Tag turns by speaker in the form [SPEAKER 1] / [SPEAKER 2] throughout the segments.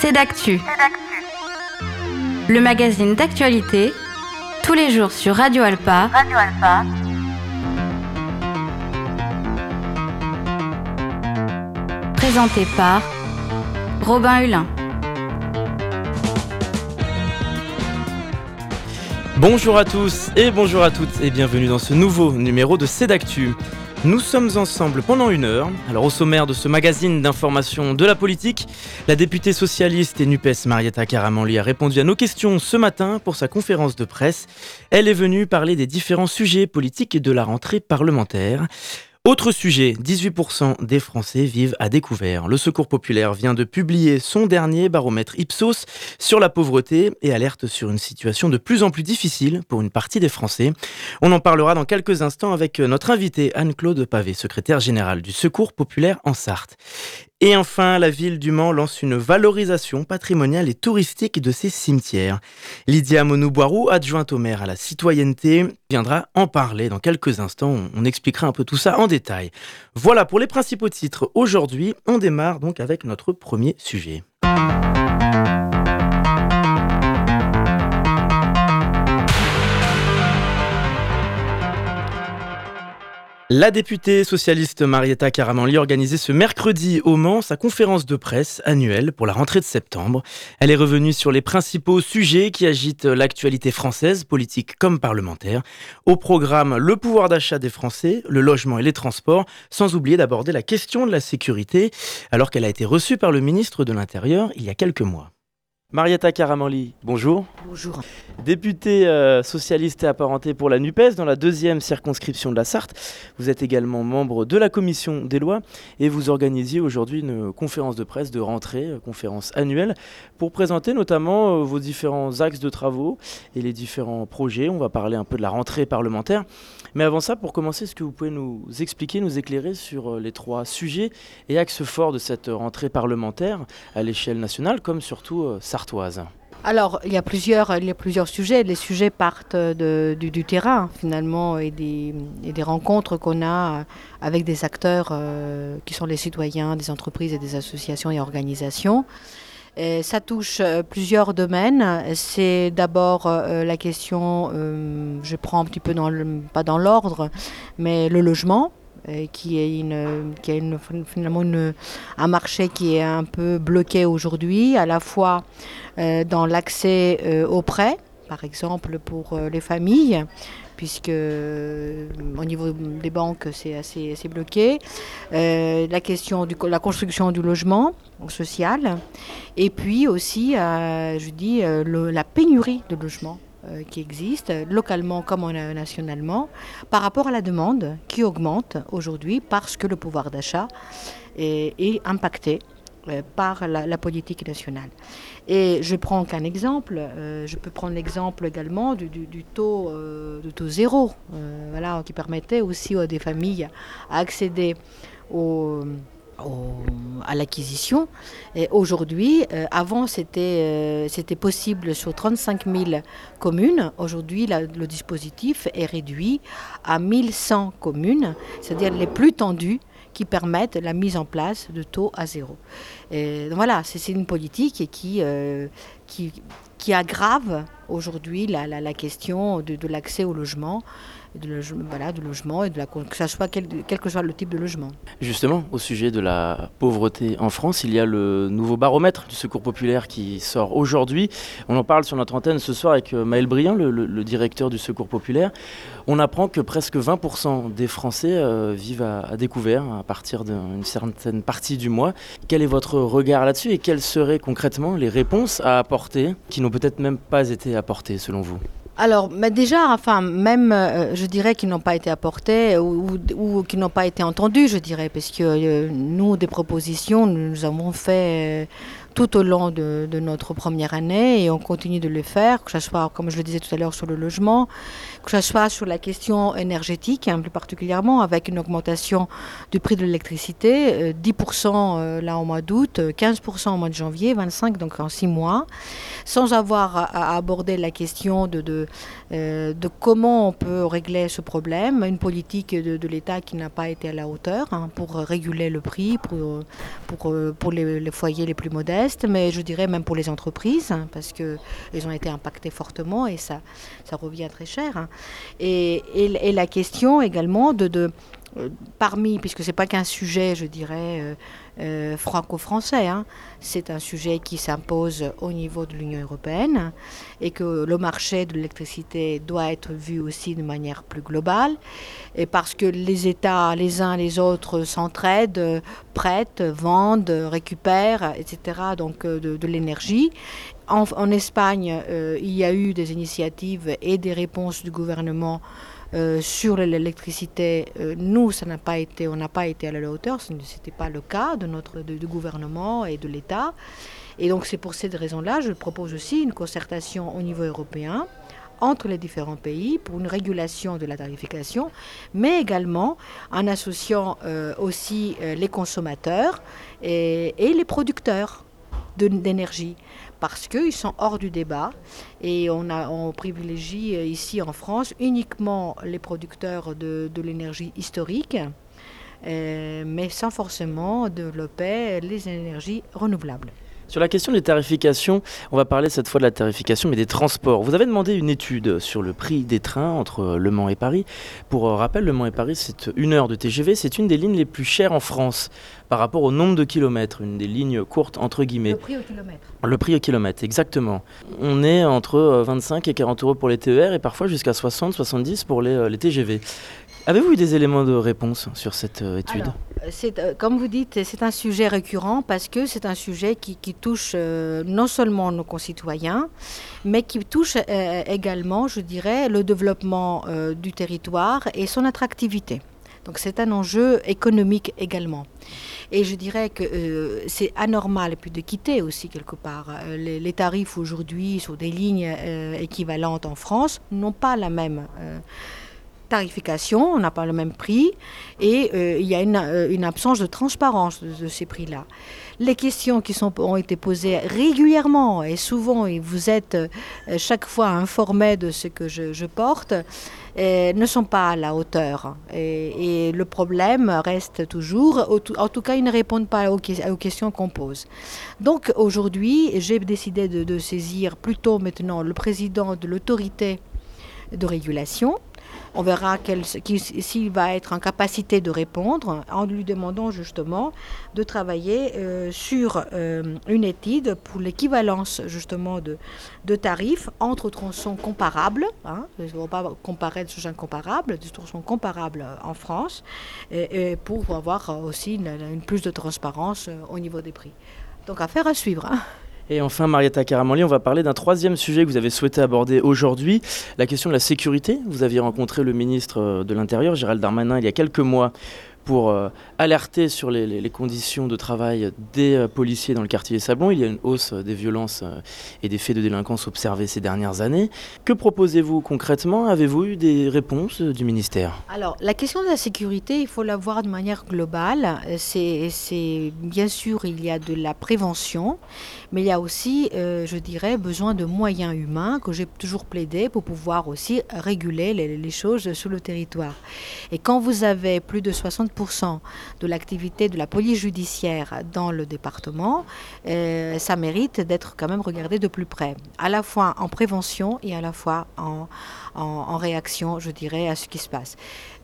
[SPEAKER 1] C'est d'actu. Le magazine d'actualité, tous les jours sur Radio Alpa. Radio Alpa. Présenté par Robin Hulin.
[SPEAKER 2] Bonjour à tous et bonjour à toutes et bienvenue dans ce nouveau numéro de Cédactu. Nous sommes ensemble pendant une heure. Alors au sommaire de ce magazine d'information de la politique, la députée socialiste et NUPES Marietta Caramanli a répondu à nos questions ce matin pour sa conférence de presse. Elle est venue parler des différents sujets politiques de la rentrée parlementaire. Autre sujet, 18% des Français vivent à découvert. Le Secours populaire vient de publier son dernier baromètre Ipsos sur la pauvreté et alerte sur une situation de plus en plus difficile pour une partie des Français. On en parlera dans quelques instants avec notre invitée Anne-Claude Pavé, secrétaire générale du Secours populaire en Sarthe. Et enfin, la ville du Mans lance une valorisation patrimoniale et touristique de ses cimetières. Lydia Monouboirou, adjointe au maire à la citoyenneté, viendra en parler dans quelques instants. On expliquera un peu tout ça en détail. Voilà pour les principaux titres. Aujourd'hui, on démarre donc avec notre premier sujet. La députée socialiste Marietta Caramanli organisait ce mercredi au Mans sa conférence de presse annuelle pour la rentrée de septembre. Elle est revenue sur les principaux sujets qui agitent l'actualité française, politique comme parlementaire. Au programme, le pouvoir d'achat des Français, le logement et les transports, sans oublier d'aborder la question de la sécurité, alors qu'elle a été reçue par le ministre de l'Intérieur il y a quelques mois. Marietta Caramanli, bonjour.
[SPEAKER 3] Bonjour.
[SPEAKER 2] Députée euh, socialiste et apparentée pour la NUPES dans la deuxième circonscription de la Sarthe. Vous êtes également membre de la commission des lois et vous organisiez aujourd'hui une conférence de presse de rentrée, euh, conférence annuelle, pour présenter notamment euh, vos différents axes de travaux et les différents projets. On va parler un peu de la rentrée parlementaire. Mais avant ça, pour commencer, est-ce que vous pouvez nous expliquer, nous éclairer sur les trois sujets et axes forts de cette rentrée parlementaire à l'échelle nationale, comme surtout
[SPEAKER 3] alors, il y, a plusieurs, sujets. Les sujets partent de, du, terrain, finalement, et des, rencontres qu'on a avec des acteurs euh, qui sont les citoyens, des entreprises et des associations et organisations. Ça touche euh, plusieurs domaines. C'est d'abord euh, la question, je prends un petit peu pas dans l'ordre, mais le logement. Euh, qui est, une, qui une, finalement un marché qui est un peu bloqué aujourd'hui, à la fois euh, dans l'accès euh, aux prêts, par exemple pour les familles, puisque au niveau des banques c'est assez, assez, bloqué. la question de la construction du logement social, et puis aussi, je dis, la pénurie de logements. Euh, qui existe localement comme nationalement par rapport à la demande qui augmente aujourd'hui parce que le pouvoir d'achat est, impacté euh, par la, politique nationale. Et je prends qu'un exemple, euh, je peux prendre l'exemple également du, taux, du taux zéro, voilà, qui permettait aussi à des familles à accéder aux à l'acquisition. Aujourd'hui, euh, avant c'était euh, c'était possible sur 35 000 communes. Aujourd'hui, le dispositif est réduit à 1100 communes, c'est-à-dire les plus tendues qui permettent la mise en place de taux à zéro. Et voilà, c'est une politique qui, euh, qui, qui, aggrave aujourd'hui la, la, question de l'accès au logement de, logement et de la, que soit quel, que soit le type de logement.
[SPEAKER 2] Justement, au sujet de la pauvreté en France, il y a le nouveau baromètre du Secours populaire qui sort aujourd'hui. On en parle sur notre antenne ce soir avec euh, Maël Briand, le, directeur du Secours populaire. On apprend que presque 20% des Français euh, vivent à, découvert à partir d'une certaine partie du mois. Quel est votre regard là-dessus et quelles seraient concrètement les réponses à apporter qui n'ont peut-être même pas été apportées selon vous?
[SPEAKER 3] Alors, mais déjà, enfin, même, euh, je dirais qu'ils n'ont pas été apportés ou, qu'ils n'ont pas été entendus, je dirais, parce que euh, nous, des propositions, nous avons fait tout au long de, notre première année et on continue de le faire, que ce soit, comme je le disais tout à l'heure, sur le logement, que ce soit sur la question énergétique, hein, plus particulièrement, avec une augmentation du prix de l'électricité, 10% euh, euh, là au mois d'août, 15% au mois de janvier, 25% donc en six mois, sans avoir à, aborder la question de, euh, comment on peut régler ce problème, une politique de, l'État qui n'a pas été à la hauteur hein, pour réguler le prix, pour, pour, les, foyers les plus modestes mais je dirais même pour les entreprises, hein, parce qu'elles ont été impactées fortement et ça, ça revient très cher. Et, la question également de, de euh, parmi, puisque ce n'est pas qu'un sujet, je dirais, euh, euh, franco-français, hein, c'est un sujet qui s'impose au niveau de l'Union européenne et que le marché de l'électricité doit être vu aussi de manière plus globale, et parce que les États, les uns les autres, s'entraident, prêtent, vendent, récupèrent, etc., donc de, l'énergie. En, en, Espagne, il y a eu des initiatives et des réponses du gouvernement euh, sur l'électricité, euh, nous, ça n'a pas été, on n'a pas été à la hauteur, ce n'était pas le cas de notre du gouvernement et de l'État. Et donc c'est pour cette raison-là, je propose aussi une concertation au niveau européen entre les différents pays pour une régulation de la tarification, mais également en associant euh, aussi les consommateurs et les producteurs d'énergie parce qu'ils sont hors du débat et on, a, on privilégie euh, ici en France uniquement les producteurs de, l'énergie historique, euh, mais sans forcément développer les énergies renouvelables.
[SPEAKER 2] Sur la question des tarifications, on va parler cette fois de la tarification, mais des transports. Vous avez demandé une étude sur le prix des trains entre Le Mans et Paris. Pour euh, rappel, Le Mans et Paris, c'est une heure de TGV. C'est une des lignes les plus chères en France par rapport au nombre de kilomètres, une des lignes courtes entre guillemets. Le
[SPEAKER 3] prix au kilomètre.
[SPEAKER 2] Le prix au kilomètre, exactement. On est entre 25 euh, et 40 euros pour les TER et parfois jusqu'à 60, 70 pour les, euh, les TGV. Avez-vous eu des éléments de réponse sur cette étude
[SPEAKER 3] c'est, comme vous dites, c'est un sujet récurrent parce que c'est un sujet qui, touche euh, non seulement nos concitoyens, mais qui touche euh, également, je dirais, le développement euh, du territoire et son attractivité. Donc c'est un enjeu économique également. Et je dirais que c'est anormal puis de quitter aussi quelque part. Les tarifs aujourd'hui sur des lignes équivalentes en France n'ont pas la même tarification, on n'a pas le même prix et euh, il y a une, euh, absence de transparence de, ces prix-là. Les questions qui ont été posées régulièrement et souvent, et vous êtes euh, chaque fois informé de ce que je, porte, ne sont pas à la hauteur. Et, le problème reste toujours, en tout cas, ils ne répondent pas aux, aux questions qu'on pose. Donc aujourd'hui, j'ai décidé de, de saisir plutôt maintenant le président de l'autorité de régulation on verra s'il va être en capacité de répondre en lui demandant justement de travailler euh, sur euh, une étude pour l'équivalence justement de, tarifs entre tronçons comparables. Hein, ne va pas comparer des choses incomparables, des tronçons comparables en France, et, pour avoir aussi une, plus de transparence euh, au niveau des prix. Donc affaire à suivre. Hein.
[SPEAKER 2] Et enfin, Marietta Caramanli, on va parler d'un troisième sujet que vous avez souhaité aborder aujourd'hui, la question de la sécurité. Vous aviez rencontré le ministre euh, de l'Intérieur, Gérald Darmanin, il y a quelques mois pour euh, alerter sur les, conditions de travail des euh, policiers dans le quartier des Sablons. Il y a une hausse des violences et des faits de délinquance observés ces dernières années. Que proposez-vous concrètement? Avez-vous eu des réponses du ministère?
[SPEAKER 3] Alors, la question de la sécurité, il faut la voir de manière globale. C'est bien sûr, il y a de la prévention, mais il y a aussi, euh, je dirais, besoin de moyens humains que j'ai toujours plaidé pour pouvoir aussi réguler les, choses sur le territoire. Et quand vous avez plus de 60% de l'activité de la police judiciaire dans le département, euh, ça mérite d'être quand même regardé de plus près, à la fois en prévention et à la fois en, en réaction, je dirais, à ce qui se passe.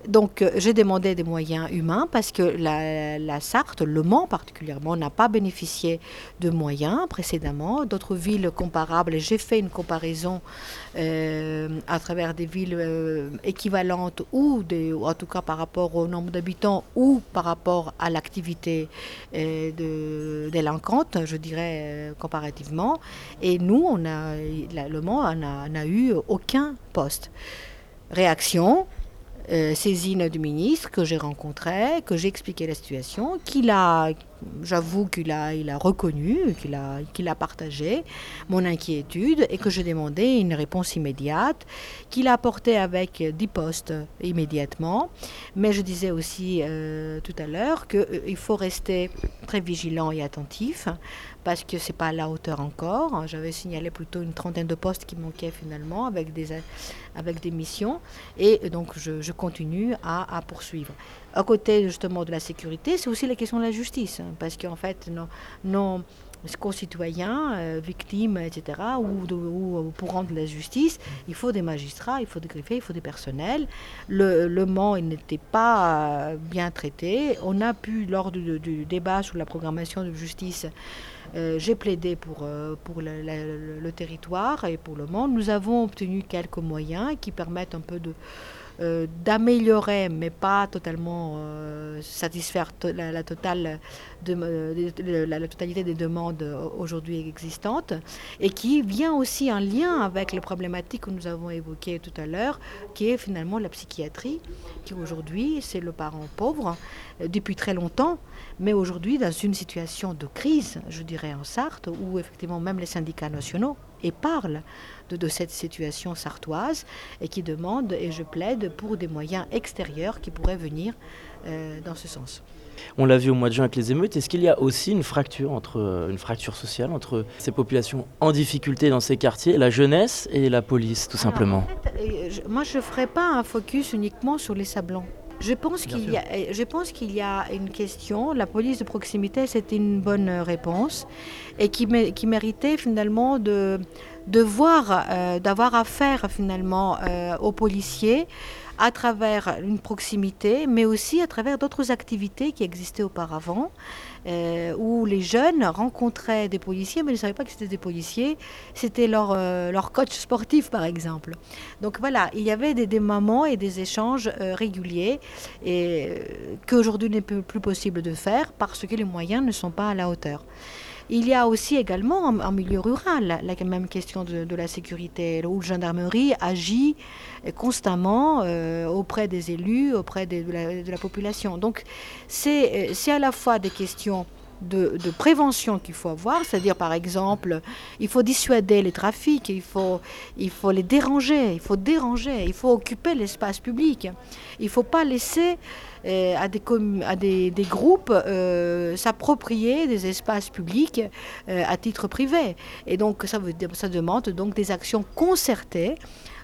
[SPEAKER 3] Donc euh, j'ai demandé des moyens humains parce que la, Sarthe, Le Mans particulièrement, n'a pas bénéficié de moyens précédemment. D'autres villes comparables, j'ai fait une comparaison euh, à travers des villes euh, équivalentes ou, en tout cas par rapport au nombre d'habitants ou par rapport à l'activité de, délinquante, je dirais comparativement. Et nous, on a, Le Mans n'a eu aucun poste. Réaction, euh, saisine du ministre que j'ai rencontré, que j'ai expliqué la situation, qu'il a, j'avoue qu'il a, il a reconnu, qu'il a, qu'il a partagé mon inquiétude et que j'ai demandé une réponse immédiate, qu'il a apporté avec 10 postes immédiatement. Mais je disais aussi euh, tout à l'heure qu'il faut rester très vigilant et attentif parce que c'est pas à la hauteur encore. J'avais signalé plutôt une trentaine de postes qui manquaient finalement avec des, avec des missions et donc je, continue à, à, poursuivre. À côté justement de la sécurité, c'est aussi la question de la justice hein, parce qu'en fait, non concitoyens, euh, victimes, etc., ou, pour rendre la justice, il faut des magistrats, il faut des greffiers, il faut des personnels. Le, le Mans n'était pas euh, bien traité. On a pu, lors du, débat sur la programmation de justice, euh, j'ai plaidé pour, pour le, territoire et pour le Mans. Nous avons obtenu quelques moyens qui permettent un peu euh, d'améliorer, mais pas totalement euh, satisfaire la, totale de, euh, la, totalité des demandes aujourd'hui existantes, et qui vient aussi en lien avec les problématiques que nous avons évoquées tout à l'heure, qui est finalement la psychiatrie, qui aujourd'hui c'est le parent pauvre depuis très longtemps, mais aujourd'hui dans une situation de crise, je dirais en Sarthe, où effectivement même les syndicats nationaux et parlent de, cette situation sartoise et qui demande, et je plaide, pour des moyens extérieurs qui pourraient venir euh, dans ce sens.
[SPEAKER 2] On l'a vu au mois de juin avec les émeutes. Est-ce qu'il y a aussi une fracture, entre, une fracture sociale entre ces populations en difficulté dans ces quartiers, la jeunesse et la police, tout simplement
[SPEAKER 3] euh, Moi, je ne ferai pas un focus uniquement sur les sablons. Je pense qu'il y, a, je pense qu'il y a une question. La police de proximité, c'était une bonne réponse. Et qui, qui méritait finalement de, de voir, euh, d'avoir affaire finalement euh, aux policiers à travers une proximité, mais aussi à travers d'autres activités qui existaient auparavant, euh, où les jeunes rencontraient des policiers, mais ne savaient pas que c'était des policiers, c'était leur, leur coach sportif par exemple. Donc voilà, il y avait des, moments et des échanges réguliers, et qu'aujourd'hui n'est plus possible de faire parce que les moyens ne sont pas à la hauteur. Il y a aussi également en, milieu rural la, même question de, la sécurité, où la gendarmerie agit constamment euh, auprès des élus, auprès de, la, population. Donc c'est à la fois des questions de, prévention qu'il faut avoir, c'est-à-dire par exemple, il faut dissuader les trafics, il faut, il faut les déranger, il faut déranger, il faut occuper l'espace public. Il ne faut pas laisser euh, à, des, à des, groupes euh, s'approprier des espaces publics euh, à titre privé. Et donc ça, demande donc des actions concertées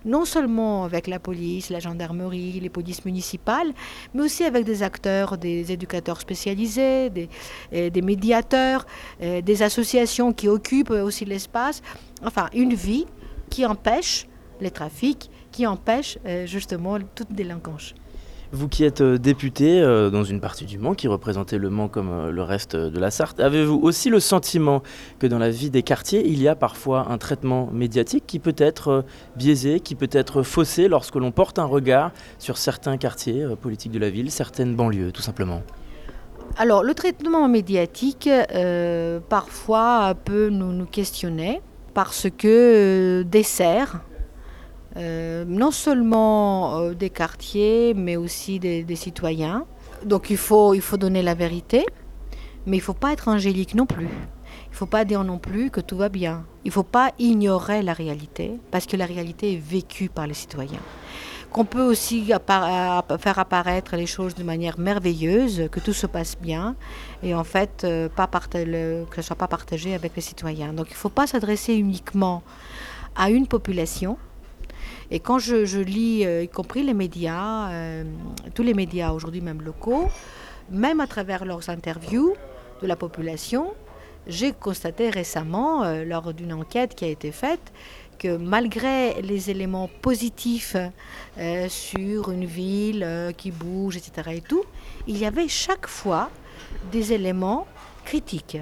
[SPEAKER 3] non seulement avec la police, la gendarmerie, les polices municipales, mais aussi avec des acteurs, des éducateurs spécialisés, des médiateurs, des associations qui occupent aussi l'espace. Enfin, une vie qui empêche les trafics, qui empêche justement toute délinquance.
[SPEAKER 2] Vous qui êtes euh, député euh, dans une partie du Mans, qui représentez le Mans comme euh, le reste de la Sarthe, avez-vous aussi le sentiment que dans la vie des quartiers, il y a parfois un traitement médiatique qui peut être biaisé, qui peut être faussé lorsque l'on porte un regard sur certains quartiers politiques de la ville, certaines banlieues, tout simplement?
[SPEAKER 3] Alors, le traitement médiatique, parfois, peut nous, nous, questionner parce que dessert euh, non seulement euh, des quartiers, mais aussi des, citoyens. Donc il faut, il faut donner la vérité, mais il ne faut pas être angélique non plus. Il ne faut pas dire non plus que tout va bien. Il ne faut pas ignorer la réalité, parce que la réalité est vécue par les citoyens. Qu'on peut aussi faire apparaître les choses de manière merveilleuse, que tout se passe bien, et en fait, euh, pas que ce ne soit pas partagé avec les citoyens. Donc il ne faut pas s'adresser uniquement à une population, et quand je, lis, euh, y compris les médias, euh, tous les médias aujourd'hui, même locaux, même à travers leurs interviews de la population, j'ai constaté récemment, euh, lors d'une enquête qui a été faite, que malgré les éléments positifs sur une ville qui bouge, etc., et tout, il y avait chaque fois des éléments critiques.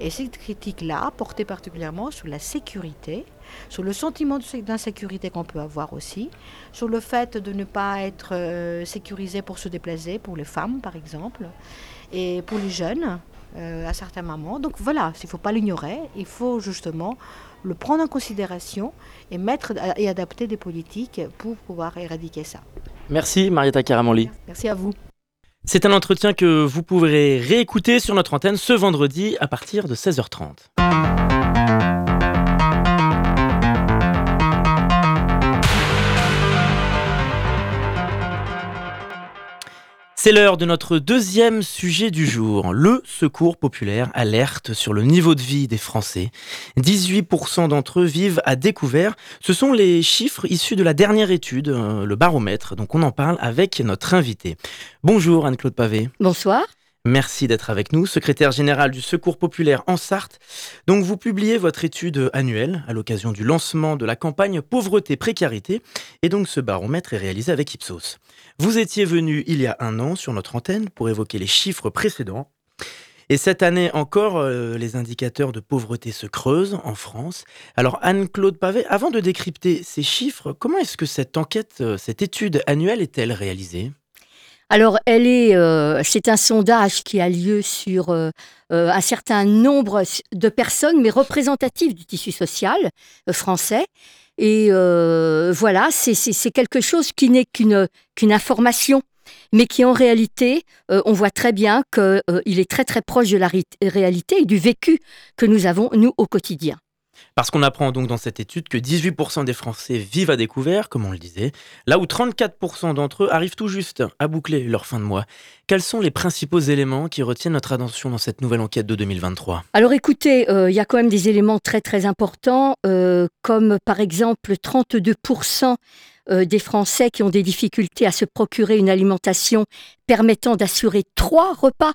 [SPEAKER 3] Et cette critique-là portait particulièrement sur la sécurité, sur le sentiment d'insécurité qu'on peut avoir aussi, sur le fait de ne pas être euh, sécurisé pour se déplacer, pour les femmes par exemple, et pour les jeunes euh, à certains moments. Donc voilà, il ne faut pas l'ignorer, il faut justement le prendre en considération et mettre et adapter des politiques pour pouvoir éradiquer ça.
[SPEAKER 2] Merci Marietta Caramanli.
[SPEAKER 3] Merci à vous.
[SPEAKER 2] C'est un entretien que vous pourrez réécouter sur notre antenne ce vendredi à partir de 16h30. C'est l'heure de notre deuxième sujet du jour. Le secours populaire alerte sur le niveau de vie des Français. 18% d'entre eux vivent à découvert. Ce sont les chiffres issus de la dernière étude, euh, le baromètre. Donc on en parle avec notre invité. Bonjour Anne-Claude Pavé.
[SPEAKER 4] Bonsoir.
[SPEAKER 2] Merci d'être avec nous, secrétaire général du Secours populaire en Sarthe. Donc vous publiez votre étude annuelle à l'occasion du lancement de la campagne Pauvreté Précarité et donc ce baromètre est réalisé avec Ipsos. Vous étiez venu il y a un an sur notre antenne pour évoquer les chiffres précédents. Et cette année encore, euh, les indicateurs de pauvreté se creusent en France. Alors Anne-Claude Pavé, avant de décrypter ces chiffres, comment est-ce que cette enquête, euh, cette étude annuelle est-elle réalisée?
[SPEAKER 4] Alors, elle est, euh, c'est un sondage qui a lieu sur un certain nombre de personnes, mais représentatives du tissu social français. Et voilà, c'est quelque chose qui n'est qu'une information, mais qui en réalité, on voit très bien qu'il est très très proche de la réalité et du vécu que nous avons, nous, au quotidien.
[SPEAKER 2] Parce qu'on apprend donc dans cette étude que 18% des Français vivent à découvert, comme on le disait, là où 34% d'entre eux arrivent tout juste à boucler leur fin de mois. Quels sont les principaux éléments qui retiennent notre attention dans cette nouvelle enquête de 2023
[SPEAKER 4] Alors écoutez, euh, il y a quand même des éléments très très importants, euh, comme par exemple 32% euh, des Français qui ont des difficultés à se procurer une alimentation permettant d'assurer trois repas.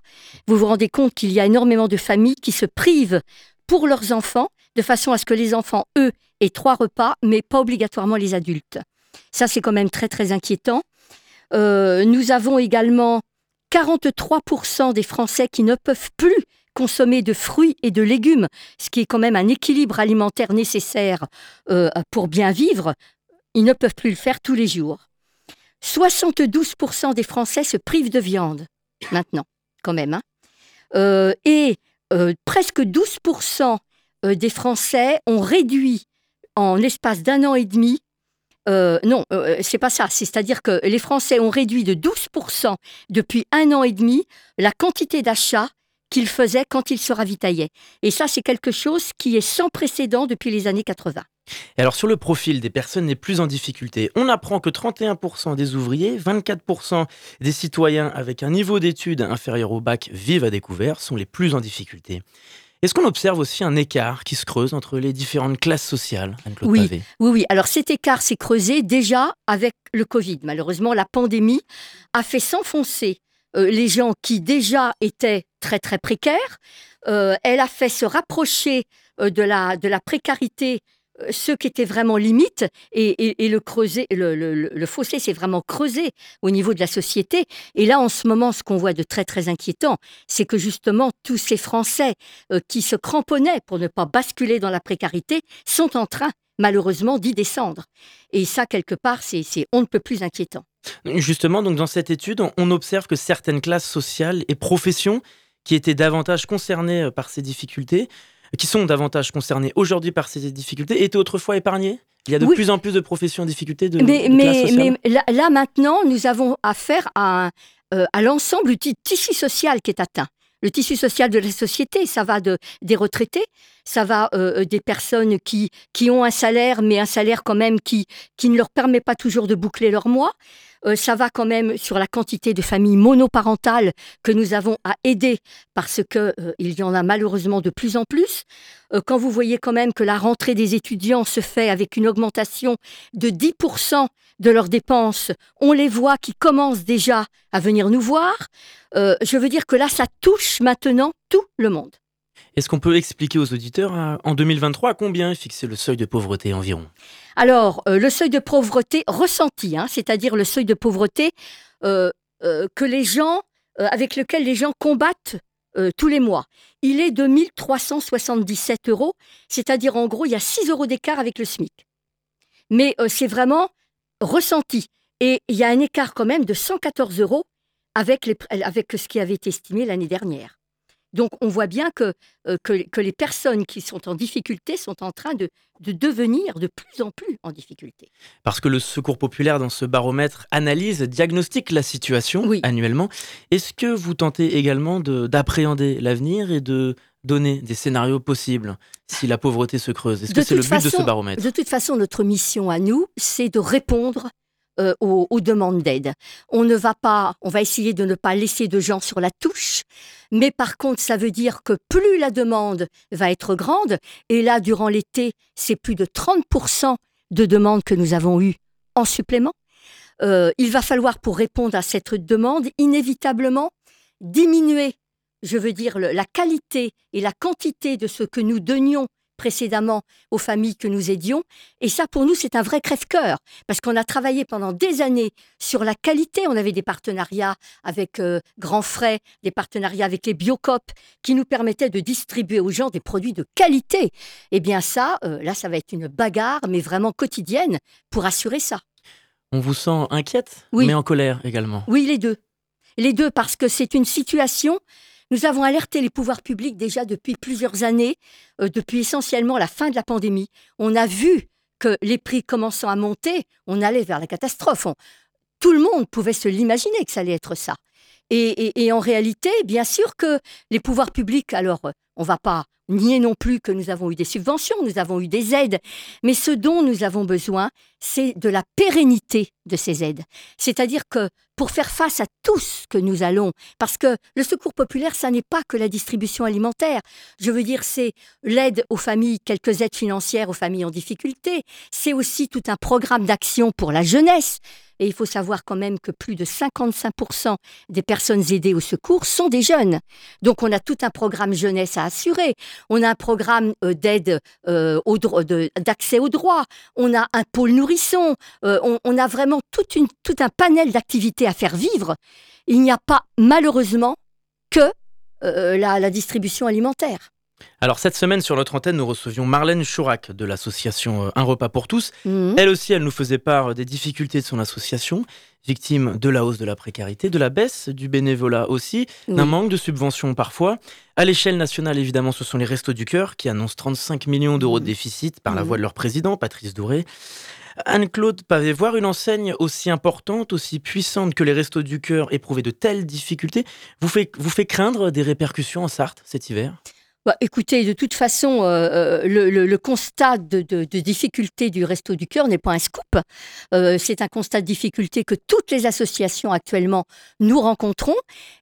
[SPEAKER 4] Vous vous rendez compte qu'il y a énormément de familles qui se privent pour leurs enfants, de façon à ce que les enfants, eux, aient trois repas, mais pas obligatoirement les adultes. Ça, c'est quand même très, très inquiétant. Euh, nous avons également 43% des Français qui ne peuvent plus consommer de fruits et de légumes, ce qui est quand même un équilibre alimentaire nécessaire euh, pour bien vivre. Ils ne peuvent plus le faire tous les jours. 72% des Français se privent de viande, maintenant, quand même. Hein. Euh, et presque 12% euh, des Français ont réduit en l'espace d'un an et demi. Euh, non, c'est pas ça. C'est-à-dire que les Français ont réduit de 12% depuis un an et demi la quantité d'achats qu'ils faisaient quand ils se ravitaillaient. Et ça, c'est quelque chose qui est sans précédent depuis les années 80.
[SPEAKER 2] Et alors sur le profil des personnes les plus en difficulté, on apprend que 31% des ouvriers, 24% des citoyens avec un niveau d'études inférieur au bac vivent à découvert sont les plus en difficulté. Est-ce qu'on observe aussi un écart qui se creuse entre les différentes classes sociales
[SPEAKER 4] oui, oui, oui. Alors cet écart s'est creusé déjà avec le Covid. Malheureusement, la pandémie a fait s'enfoncer euh, les gens qui déjà étaient très très précaires. Euh, elle a fait se rapprocher euh, de, la, de la précarité ceux qui étaient vraiment limites et, le creuser, le, fossé s'est vraiment creusé au niveau de la société. Et là, en ce moment, ce qu'on voit de très très inquiétant, c'est que justement tous ces Français euh, qui se cramponnaient pour ne pas basculer dans la précarité sont en train malheureusement d'y descendre. Et ça, quelque part, c'est on ne peut plus inquiétant.
[SPEAKER 2] Justement, donc dans cette étude, on observe que certaines classes sociales et professions qui étaient davantage concernées euh, par ces difficultés qui sont davantage concernés aujourd'hui par ces difficultés étaient autrefois épargnés? Il y a de plus en plus de professions en difficulté de,
[SPEAKER 4] mais, mais, là, maintenant, nous avons affaire à, euh, à l'ensemble du tissu social qui est atteint. Le tissu social de la société, ça va de, des retraités, ça va euh, euh, des personnes qui, qui ont un salaire, mais un salaire quand même qui, qui ne leur permet pas toujours de boucler leur mois. Euh, ça va quand même sur la quantité de familles monoparentales que nous avons à aider parce que euh, il y en a malheureusement de plus en plus. Euh, quand vous voyez quand même que la rentrée des étudiants se fait avec une augmentation de 10% de leurs dépenses, on les voit qui commencent déjà à venir nous voir. je veux dire que là, ça touche maintenant tout le monde.
[SPEAKER 2] Est-ce qu'on peut expliquer aux auditeurs en 2023 à combien est fixé le seuil de pauvreté environ?
[SPEAKER 4] Alors, euh, le seuil de pauvreté ressenti, hein, c'est-à-dire le seuil de pauvreté euh, euh, que les gens, avec lequel les gens combattent tous les mois, il est de 1377 euros, c'est-à-dire en gros, il y a 6 euros d'écart avec le SMIC. Mais c'est vraiment ressenti. Et il y a un écart quand même de 114 euros avec ce qui avait été estimé l'année dernière. Donc on voit bien que, euh, que, les personnes qui sont en difficulté sont en train de, de, devenir de plus en plus en difficulté.
[SPEAKER 2] Parce que le Secours populaire, dans ce baromètre, analyse, diagnostique la situation annuellement. Est-ce que vous tentez également d'appréhender l'avenir et de donner des scénarios possibles si la pauvreté se creuse? Est-ce que c'est le but de ce baromètre?
[SPEAKER 4] De toute façon, notre mission à nous, c'est de répondre euh, aux, demandes d'aide. On ne va pas, on va essayer de ne pas laisser de gens sur la touche, mais par contre, ça veut dire que plus la demande va être grande, et là, durant l'été, c'est plus de 30% de demandes que nous avons eues en supplément. Euh, il va falloir, pour répondre à cette demande, inévitablement diminuer, je veux dire, la qualité et la quantité de ce que nous donnions précédemment aux familles que nous aidions. Et ça, pour nous, c'est un vrai crève-cœur, parce qu'on a travaillé pendant des années sur la qualité. On avait des partenariats avec euh, Grand Frais, des partenariats avec les Biocop, qui nous permettaient de distribuer aux gens des produits de qualité. Eh bien ça, euh, là, ça va être une bagarre, mais vraiment quotidienne, pour assurer ça.
[SPEAKER 2] On vous sent inquiète, mais en colère également.
[SPEAKER 4] Oui, les deux. Les deux, parce que c'est une situation nous avons alerté les pouvoirs publics déjà depuis plusieurs années, euh, depuis essentiellement la fin de la pandémie. On a vu que les prix commençant à monter, on allait vers la catastrophe. tout le monde pouvait se l'imaginer que ça allait être ça. Et, en réalité, bien sûr que les pouvoirs publics, alors on ne va pas nier non plus que nous avons eu des subventions, nous avons eu des aides, mais ce dont nous avons besoin, c'est de la pérennité de ces aides. C'est-à-dire que pour faire face à tout ce que nous allons, parce que le secours populaire, ça n'est pas que la distribution alimentaire. Je veux dire, c'est l'aide aux familles, quelques aides financières aux familles en difficulté. C'est aussi tout un programme d'action pour la jeunesse. Et il faut savoir quand même que plus de 55% des personnes aidées au secours sont des jeunes. Donc on a tout un programme jeunesse à On a un programme euh, d'aide euh, d'accès aux droits. On a un pôle nourrisson. Euh, on, a vraiment tout un panel d'activités à faire vivre. Il n'y a pas malheureusement que la distribution alimentaire.
[SPEAKER 2] Alors cette semaine sur notre antenne, nous recevions Marlène Chourac de l'association euh, Un repas pour tous. Mhm. Elle aussi, elle nous faisait part des difficultés de son association, victime de la hausse de la précarité, de la baisse du bénévolat aussi, d'un manque de subventions parfois. À l'échelle nationale, évidemment, ce sont les Restos du Cœur qui annoncent 35 millions d'euros de déficit par la mhm. voix de leur président, Patrice Douré. Anne-Claude Pavé, voir une enseigne aussi importante, aussi puissante que les Restos du Cœur éprouver de telles difficultés, vous fait, vous fait craindre des répercussions en Sarthe cet hiver?
[SPEAKER 4] Bah, écoutez, de toute façon, euh, euh, le, constat de, difficulté du Resto du Cœur n'est pas un scoop. Euh, c'est un constat de difficulté que toutes les associations actuellement nous rencontrons.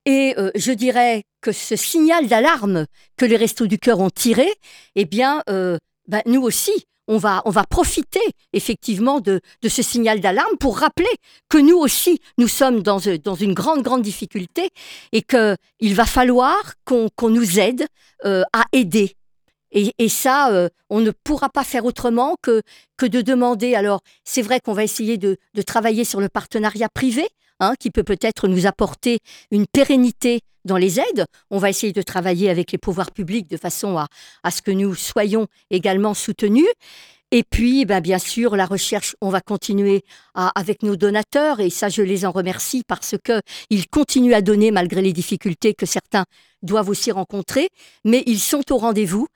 [SPEAKER 4] Et je dirais que ce signal d'alarme que les Restos du Cœur ont tiré, eh bien, bah, nous aussi, on va, on va profiter effectivement de, ce signal d'alarme pour rappeler que nous aussi, nous sommes dans, euh, dans une grande, grande difficulté et qu'il va falloir qu'on nous aide euh, à aider. Et, ça, euh, on ne pourra pas faire autrement que, que de demander. Alors, c'est vrai qu'on va essayer de, de travailler sur le partenariat privé, hein, qui peut peut-être nous apporter une pérennité dans les aides. On va essayer de travailler avec les pouvoirs publics de façon à, à ce que nous soyons également soutenus. Et puis, ben, bien sûr, la recherche, on va continuer avec nos donateurs, et ça, je les en remercie parce qu'ils continuent à donner malgré les difficultés que certains doivent aussi rencontrer, mais ils sont au rendez-vous.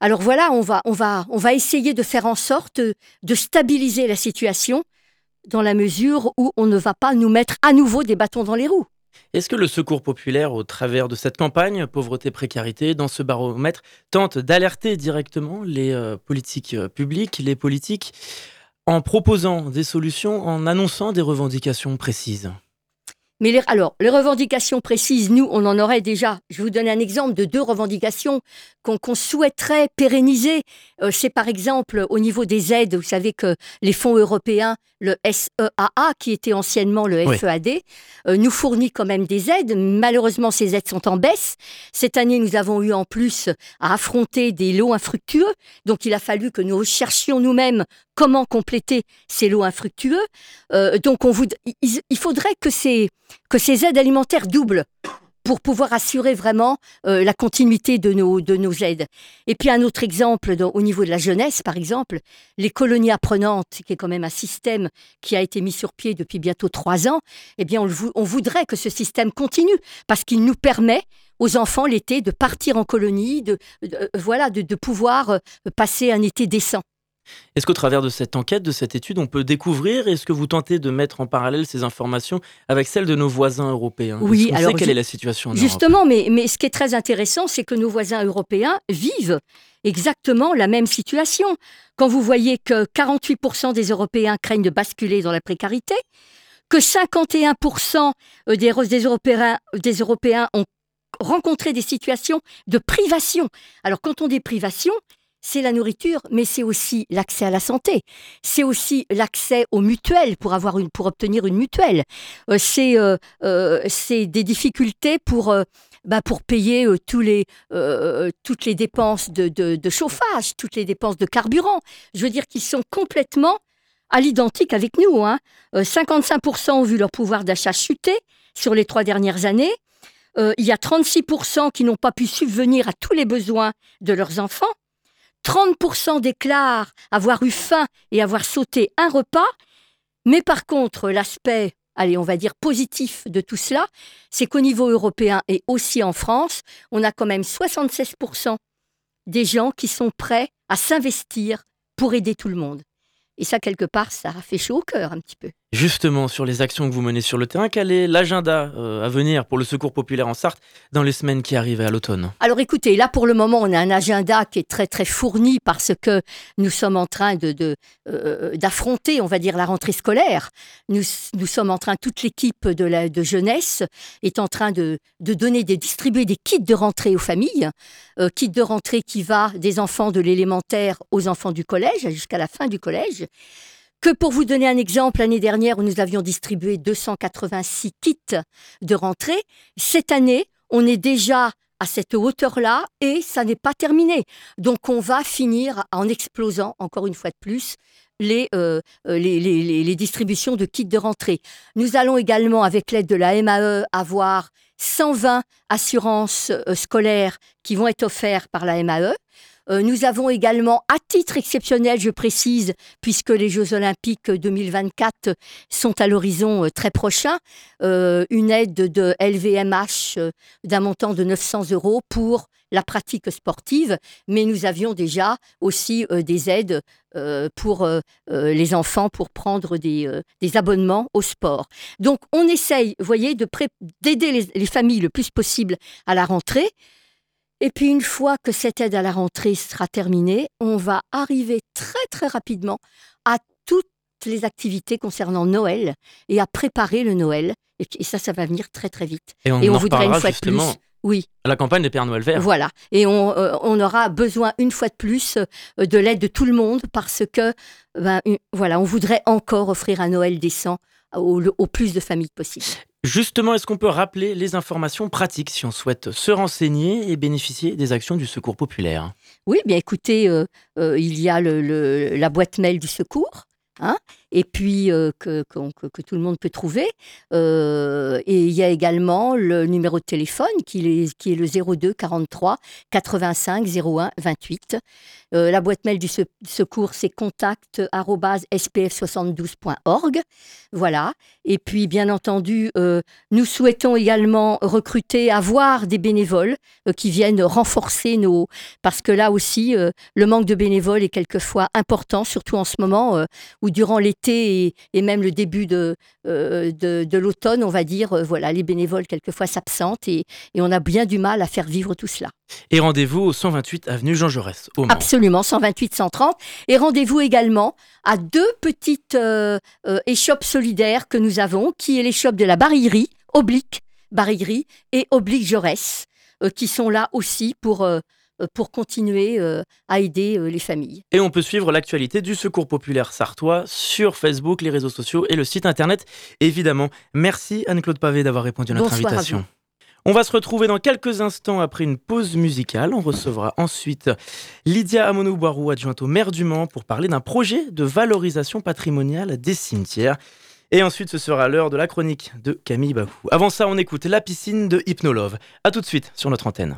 [SPEAKER 4] Alors voilà, on va, on va, on va essayer de faire en sorte de stabiliser la situation dans la mesure où on ne va pas nous mettre à nouveau des bâtons dans les roues.
[SPEAKER 2] Est-ce que le Secours populaire, au travers de cette campagne pauvreté-précarité, dans ce baromètre, tente d'alerter directement les euh, politiques euh, publiques, les politiques, en proposant des solutions, en annonçant des revendications précises?
[SPEAKER 4] Mais alors, les revendications précises, nous, on en aurait déjà. Je vous donner un exemple de deux revendications qu'on souhaiterait pérenniser. Euh, c'est par exemple au niveau des aides, vous savez que les fonds européens, le SEAA, qui était anciennement le FEAD, euh, nous fournit quand même des aides. Malheureusement, ces aides sont en baisse. Cette année, nous avons eu en plus à affronter des lots infructueux. Donc, il a fallu que nous cherchions nous-mêmes comment compléter ces lots infructueux. Euh, donc, on il faudrait que ces, aides alimentaires doublent pour pouvoir assurer vraiment la continuité de nos, de nos aides. Et puis un autre exemple au niveau de la jeunesse, par exemple, les colonies apprenantes, qui est quand même un système qui a été mis sur pied depuis bientôt trois ans, eh bien on, voudrait que ce système continue parce qu'il nous permet aux enfants l'été de partir en colonie, de, voilà, de, pouvoir passer un été décent.
[SPEAKER 2] Est-ce qu'au travers de cette enquête, de cette étude, on peut découvrir, est-ce que vous tentez de mettre en parallèle ces informations avec celles de nos voisins européens?
[SPEAKER 4] Oui,
[SPEAKER 2] alors quelle est la situation
[SPEAKER 4] Justement, mais, mais ce qui est très intéressant, c'est que nos voisins européens vivent exactement la même situation. Quand vous voyez que 48% des Européens craignent de basculer dans la précarité, que 51% des, des, Européens, des Européens ont rencontrer des situations de privation. Alors quand on dit privation, c'est la nourriture, mais c'est aussi l'accès à la santé. C'est aussi l'accès aux mutuelles pour avoir une, pour obtenir une mutuelle. Euh, c'est euh, euh, c'est des difficultés pour bah, pour payer tous les toutes les dépenses de, de, chauffage, toutes les dépenses de carburant. Je veux dire qu'ils sont complètement à l'identique avec nous. Hein. 55% ont vu leur pouvoir d'achat chuter sur les trois dernières années. Il y a 36% qui n'ont pas pu subvenir à tous les besoins de leurs enfants. 30% déclarent avoir eu faim et avoir sauté un repas. Mais par contre, l'aspect, allez, on va dire positif de tout cela, c'est qu'au niveau européen et aussi en France, on a quand même 76% des gens qui sont prêts à s'investir pour aider tout le monde. Et ça, quelque part, ça fait chaud au cœur un petit peu.
[SPEAKER 2] Justement, sur les actions que vous menez sur le terrain, quel est l'agenda euh, à venir pour le Secours populaire en Sarthe dans les semaines qui arrivent à l'automne?
[SPEAKER 4] Alors écoutez, là pour le moment, on a un agenda qui est très très fourni parce que nous sommes en train de, euh, d'affronter, on va dire, la rentrée scolaire. Nous, nous sommes en train, toute l'équipe de, jeunesse est en train de, de donner, de distribuer des kits de rentrée aux familles. Euh, kits de rentrée qui va des enfants de l'élémentaire aux enfants du collège, jusqu'à la fin du collège que pour vous donner un exemple, l'année dernière, nous avions distribué 286 kits de rentrée, cette année, on est déjà à cette hauteur-là et ça n'est pas terminé. Donc on va finir en explosant, encore une fois de plus, les, euh, euh, les, distributions de kits de rentrée. Nous allons également, avec l'aide de la MAE, avoir 120 assurances euh, scolaires qui vont être offertes par la MAE. Euh, nous avons également, à titre exceptionnel, je précise, puisque les Jeux olympiques 2024 sont à l'horizon euh, très prochain, euh, une aide de LVMH d'un montant de 900 euros pour la pratique sportive, mais nous avions déjà aussi des aides pour les enfants pour prendre des, abonnements au sport. Donc on essaye, voyez, d'aider les familles le plus possible à la rentrée. Et puis une fois que cette aide à la rentrée sera terminée, on va arriver très très rapidement à toutes les activités concernant Noël et à préparer le Noël. Et, ça, ça va venir très très vite.
[SPEAKER 2] Et on, voudrait une fois de plus.
[SPEAKER 4] Oui.
[SPEAKER 2] À la campagne des Pères Noël verts.
[SPEAKER 4] Voilà. Et on, euh, on, aura besoin une fois de plus euh, de l'aide de tout le monde parce que, ben, voilà, on voudrait encore offrir un Noël décent au, au plus de familles possible.
[SPEAKER 2] Justement, est-ce qu'on peut rappeler les informations pratiques si on souhaite se renseigner et bénéficier des actions du Secours populaire?
[SPEAKER 4] Oui, bien écoutez, euh, euh, il y a la boîte mail du Secours. Hein, et puis euh, que, tout le monde peut trouver. et il y a également le numéro de téléphone qui est, le 02 43 85 01 28. la boîte mail du secours, c'est contact.spf72.org. Voilà. Et puis, bien entendu, euh, nous souhaitons également recruter, avoir des bénévoles euh, qui viennent renforcer nos... Parce que là aussi, euh, le manque de bénévoles est quelquefois important, surtout en ce moment où durant l'été et, même le début de, de, l'automne, on va dire, voilà, les bénévoles quelquefois s'absentent et, et, on a bien du mal à faire vivre tout cela.
[SPEAKER 2] Et rendez-vous au 128 avenue Jean Jaurès, au
[SPEAKER 4] Mans. Absolument, 128 130. Et rendez-vous également à deux petites échoppes solidaires que nous avons, qui est shops de la Barillerie, Oblique Barillerie et Oblique Jaurès, euh, qui sont là aussi pour, euh, euh, pour continuer à aider les familles.
[SPEAKER 2] Et on peut suivre l'actualité du Secours populaire sartois sur Facebook, les réseaux sociaux et le site internet. Évidemment, merci Anne-Claude Pavé d'avoir répondu à notre invitation. On va se retrouver dans quelques instants après une pause musicale. On recevra ensuite Lydia Amonou-Boirou, adjointe au maire du Mans, pour parler d'un projet de valorisation patrimoniale des cimetières.
[SPEAKER 5] Et ensuite, ce sera l'heure de la chronique de Camille Babou. Avant ça, on écoute La piscine de Hypnolove. A tout de suite sur notre antenne.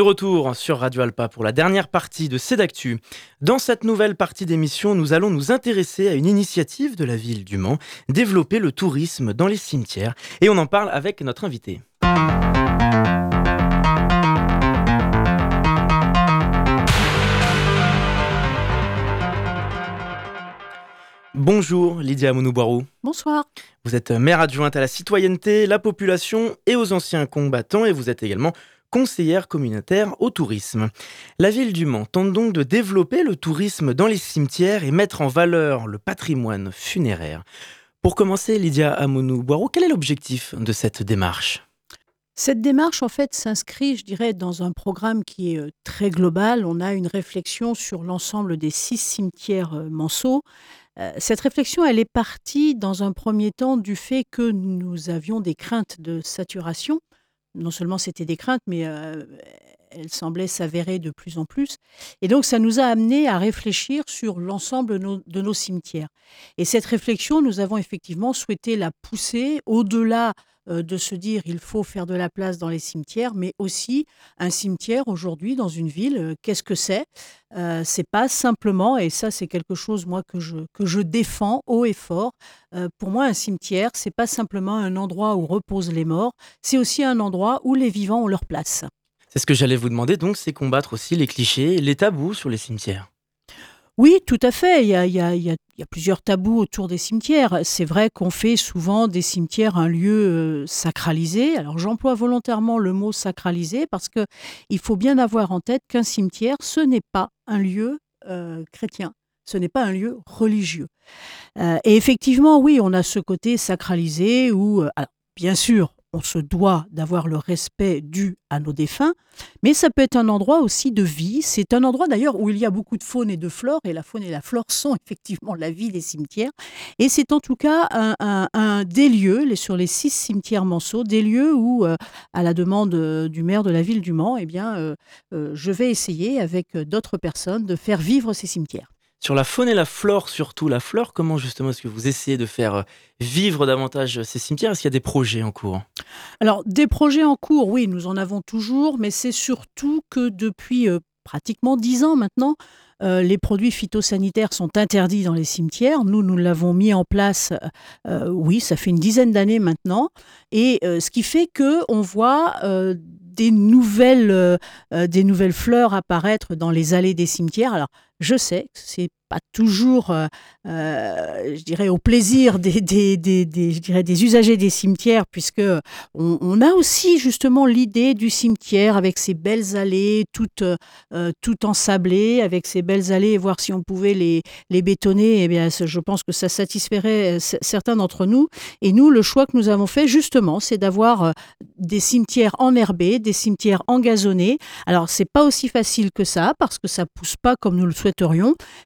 [SPEAKER 5] De retour sur Radio Alpa pour la dernière partie de Cédactu. Dans cette nouvelle partie d'émission, nous allons nous intéresser à une initiative de la ville du Mans, développer le tourisme dans les cimetières. Et on en parle avec notre invité. Bonjour Lydia Mounouboirou.
[SPEAKER 6] Bonsoir.
[SPEAKER 5] Vous êtes maire adjointe à la citoyenneté, la population et aux anciens combattants et vous êtes également conseillère communautaire au tourisme. La ville du Mans tente donc de développer le tourisme dans les cimetières et mettre en valeur le patrimoine funéraire. Pour commencer, Lydia Amonou-Boireau, quel est l'objectif de cette démarche?
[SPEAKER 6] Cette démarche, en fait, s'inscrit, je dirais, dans un programme qui est euh, très global. On a une réflexion sur l'ensemble des six cimetières euh, manceaux. Euh, cette réflexion, elle est partie dans un premier temps du fait que nous avions des craintes de saturation non seulement c'était des craintes, mais elle semblait s'avérer de plus en plus. Et donc, ça nous a amené à réfléchir sur l'ensemble de nos cimetières. Et cette réflexion, nous avons effectivement souhaité la pousser au-delà euh, de se dire il faut faire de la place dans les cimetières, mais aussi un cimetière aujourd'hui dans une ville, euh, qu'est-ce que c'est? Euh, C'est pas simplement, et ça c'est quelque chose moi que je, que je défends haut et fort, pour moi un cimetière c'est pas simplement un endroit où reposent les morts, c'est aussi un endroit où les vivants ont leur place.
[SPEAKER 2] C'est ce que j'allais vous demander donc, c'est combattre aussi les clichés, les tabous sur les cimetières.
[SPEAKER 6] Oui, tout à fait. Il y, a, plusieurs tabous autour des cimetières. C'est vrai qu'on fait souvent des cimetières un lieu euh, sacralisé. Alors j'emploie volontairement le mot sacralisé parce que il faut bien avoir en tête qu'un cimetière, ce n'est pas un lieu euh, chrétien. Ce n'est pas un lieu religieux. Euh, et effectivement, oui, on a ce côté sacralisé où, bien sûr, on se doit d'avoir le respect dû à nos défunts, mais ça peut être un endroit aussi de vie. C'est un endroit d'ailleurs où il y a beaucoup de faune et de flore, et la faune et la flore sont effectivement la vie des cimetières. Et c'est en tout cas un, des lieux, sur les six cimetières Manceau, des lieux où, euh, à la demande euh, du maire de la ville du Mans, eh bien, euh, je vais essayer avec d'autres personnes de faire vivre ces cimetières.
[SPEAKER 2] Sur la faune et la flore, surtout la flore, comment justement est-ce que vous essayez de faire euh, vivre davantage ces cimetières? Est-ce qu'il y a des projets en cours?
[SPEAKER 6] Alors, des projets en cours, oui, nous en avons toujours, mais c'est surtout que depuis euh, pratiquement dix ans maintenant, euh, les produits phytosanitaires sont interdits dans les cimetières. Nous, nous l'avons mis en place, oui, ça fait une dizaine d'années maintenant. Et ce qui fait que on voit des nouvelles, des nouvelles fleurs apparaître dans les allées des cimetières. Alors, je sais que c'est pas toujours, euh, euh, je dirais, au plaisir des, des, des, je dirais, des usagers des cimetières, puisque on, a aussi justement l'idée du cimetière avec ses belles allées, toutes, euh, toutes ensablées, avec ces belles allées, voir si on pouvait les, les bétonner. Eh bien, je pense que ça satisferait certains d'entre nous. Et nous, le choix que nous avons fait, justement, c'est d'avoir des cimetières enherbés, des cimetières engazonnés. Alors, c'est pas aussi facile que ça, parce que ça pousse pas comme nous le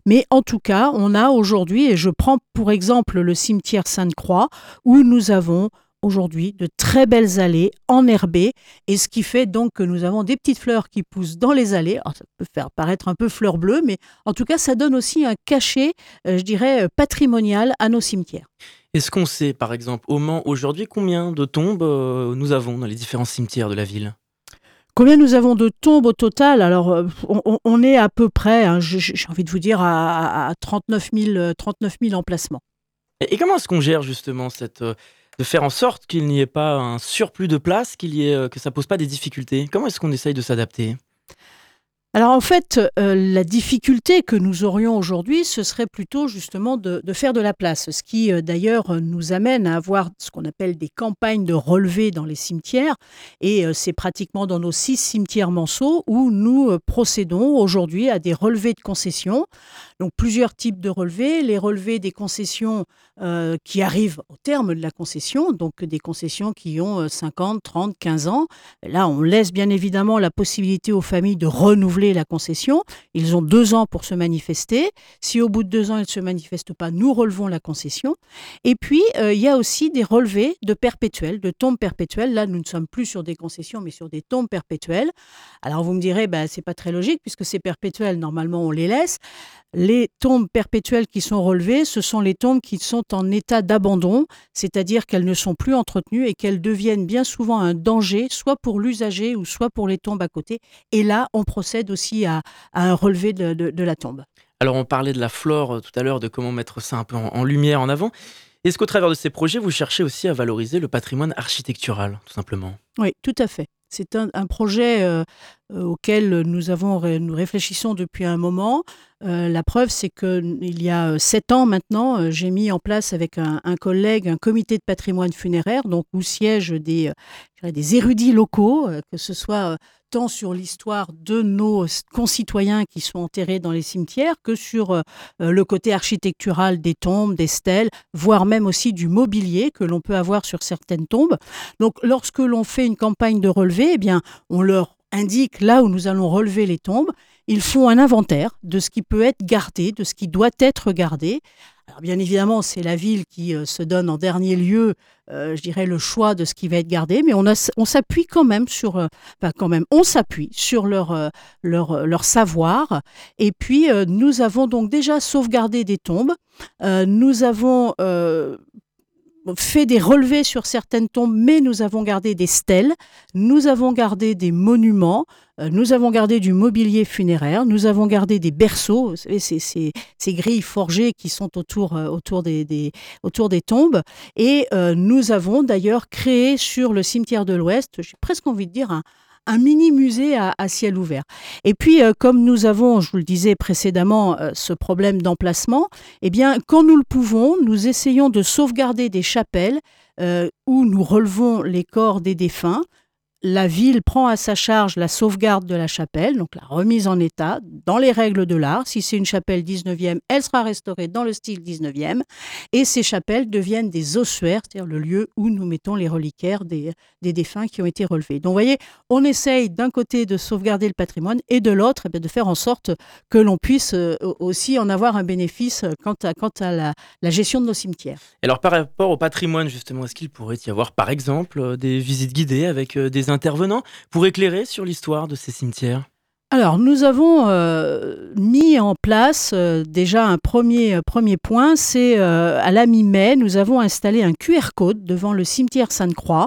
[SPEAKER 6] mais en tout cas, on a aujourd'hui, et je prends pour exemple le cimetière Sainte-Croix, où nous avons aujourd'hui de très belles allées enherbées, et ce qui fait donc que nous avons des petites fleurs qui poussent dans les allées. ça peut faire paraître un peu fleur bleue, mais en tout cas, ça donne aussi un cachet, euh, je dirais, euh, patrimonial à nos cimetières.
[SPEAKER 2] Est-ce qu'on sait, par exemple, au Mans aujourd'hui, combien de tombes euh, nous avons dans les différents cimetières de la ville?
[SPEAKER 6] Combien nous avons de tombes au total? Alors, euh, on, est à peu près, hein, j'ai envie de vous dire, à, 39, 000, 39 emplacements.
[SPEAKER 2] Et, comment est-ce qu'on gère justement cette, euh, de faire en sorte qu'il n'y ait pas un surplus de place, qu'il y ait, euh, que ça pose pas des difficultés? Comment est-ce qu'on essaye de s'adapter?
[SPEAKER 6] Alors en fait, euh, la difficulté que nous aurions aujourd'hui, ce serait plutôt justement de, faire de la place, ce qui euh, d'ailleurs nous amène à avoir ce qu'on appelle des campagnes de relevés dans les cimetières, et euh, c'est pratiquement dans nos six cimetières manceaux où nous procédons aujourd'hui à des relevés de concessions. Donc plusieurs types de relevés, les relevés des concessions qui arrivent au terme de la concession, donc des concessions qui ont 50, 30, 15 ans. Là, on laisse bien évidemment la possibilité aux familles de renouveler la concession. Ils ont deux ans pour se manifester. Si au bout de deux ans, ils ne se manifestent pas, nous relevons la concession. Et puis, euh, il y a aussi des relevés de perpétuels, de tombes perpétuelles. Là, nous ne sommes plus sur des concessions, mais sur des tombes perpétuelles. Alors, vous me direz, bah, c'est pas très logique, puisque c'est perpétuel, normalement, on les laisse. Les tombes perpétuelles qui sont relevées, ce sont les tombes qui sont en état d'abandon, c'est-à-dire qu'elles ne sont plus entretenues et qu'elles deviennent bien souvent un danger, soit pour l'usager ou soit pour les tombes à côté. Et là, on procède aussi à, un relevé de, la tombe.
[SPEAKER 2] Alors, on parlait de la flore euh, tout à l'heure, de comment mettre ça un peu en, en lumière, en avant. Est-ce qu'au travers de ces projets, vous cherchez aussi à valoriser le patrimoine architectural, tout simplement?
[SPEAKER 6] Oui, tout à fait. C'est un, projet euh, euh, auquel nous, avons, nous réfléchissons depuis un moment. Euh, la preuve, c'est qu'il y a sept ans maintenant, j'ai mis en place avec un, collègue un comité de patrimoine funéraire, donc où siègent des, des érudits locaux, que ce soit sur l'histoire de nos concitoyens qui sont enterrés dans les cimetières que sur euh, le côté architectural des tombes, des stèles, voire même aussi du mobilier que l'on peut avoir sur certaines tombes. Donc lorsque l'on fait une campagne de relevé, eh bien, on leur indique là où nous allons relever les tombes. Ils font un inventaire de ce qui peut être gardé, de ce qui doit être gardé. Alors bien évidemment, c'est la ville qui se donne en dernier lieu, je dirais, le choix de ce qui va être gardé, mais on, s'appuie quand même sur, enfin quand même, on s'appuie sur leur, leur, leur savoir. Et puis, nous avons donc déjà sauvegardé des tombes. nous avons fait des relevés sur certaines tombes, mais nous avons gardé des stèles, nous avons gardé des monuments, euh, nous avons gardé du mobilier funéraire, nous avons gardé des berceaux, vous savez, ces, ces, grilles forgées qui sont autour, euh, autour, des, autour des tombes. Et euh, nous avons d'ailleurs créé sur le cimetière de l'Ouest, j'ai presque envie de dire, un, un mini musée à, ciel ouvert. Et puis, euh, comme nous avons, je vous le disais précédemment, euh, ce problème d'emplacement, eh bien, quand nous le pouvons, nous essayons de sauvegarder des chapelles euh, où nous relevons les corps des défunts la ville prend à sa charge la sauvegarde de la chapelle, donc la remise en état dans les règles de l'art. Si c'est une chapelle 19e, elle sera restaurée dans le style 19e. Et ces chapelles deviennent des ossuaires, c'est-à-dire le lieu où nous mettons les reliquaires des, des défunts qui ont été relevés. Donc vous voyez, on essaye d'un côté de sauvegarder le patrimoine et de l'autre eh de faire en sorte que l'on puisse euh, aussi en avoir un bénéfice quant à, quant à la, gestion de nos cimetières.
[SPEAKER 2] Alors par rapport au patrimoine, justement, est-ce qu'il pourrait y avoir par exemple euh, des visites guidées avec euh, des intervenants pour éclairer sur l'histoire de ces cimetières.
[SPEAKER 6] Alors, nous avons euh, mis en place euh, déjà un premier, euh, premier point, c'est à la mi-mai, nous avons installé un QR code devant le cimetière Sainte-Croix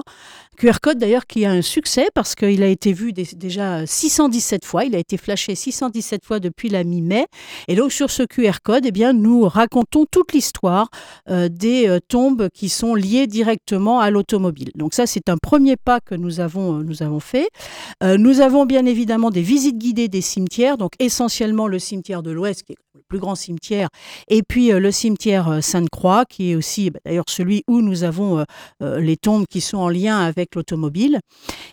[SPEAKER 6] QR code d'ailleurs qui a un succès parce qu'il a été vu déjà 617 fois, il a été flashé 617 fois depuis la mi-mai. Et donc sur ce QR code, eh bien, nous racontons toute l'histoire euh, des euh, tombes qui sont liées directement à l'automobile. Donc ça, c'est un premier pas que nous avons, euh, nous avons fait. nous avons bien évidemment des visites guidées des cimetières, donc essentiellement le cimetière de l'Ouest, le plus grand cimetière, et puis le cimetière Sainte-Croix, qui est aussi bah, d'ailleurs celui où nous avons les tombes qui sont en lien avec l'automobile.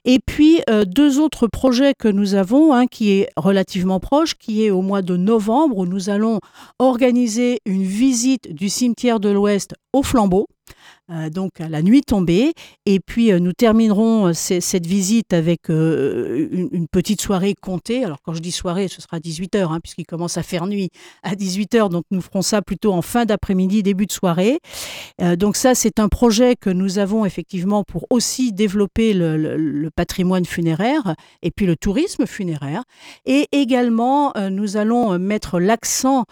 [SPEAKER 6] Et puis euh, deux autres projets que nous avons, un qui est relativement proche, qui est au mois de novembre, où nous allons organiser une visite du cimetière de l'Ouest au flambeau. Euh, donc à la nuit tombée. Et puis euh, nous terminerons euh, cette visite avec une, petite soirée comptée. Alors quand je dis soirée, ce sera 18h, hein, puisqu'il commence à faire nuit à 18h. Donc nous ferons ça plutôt en fin d'après-midi, début de soirée. donc ça, c'est un projet que nous avons effectivement pour aussi développer le, patrimoine funéraire et puis le tourisme funéraire. Et également, nous allons mettre l'accent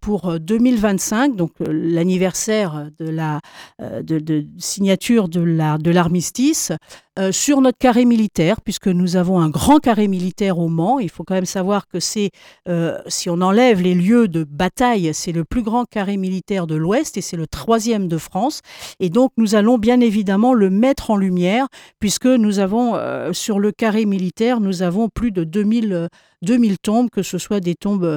[SPEAKER 6] pour 2025, donc l'anniversaire de la de, signature de l'armistice euh, sur notre carré militaire, puisque nous avons un grand carré militaire au Mans. Il faut quand même savoir que c'est, euh, si on enlève les lieux de bataille, c'est le plus grand carré militaire de l'Ouest et c'est le troisième de France. Et donc nous allons bien évidemment le mettre en lumière, puisque nous avons euh, sur le carré militaire, nous avons plus de 2000 2000 tombes, que ce soit des tombes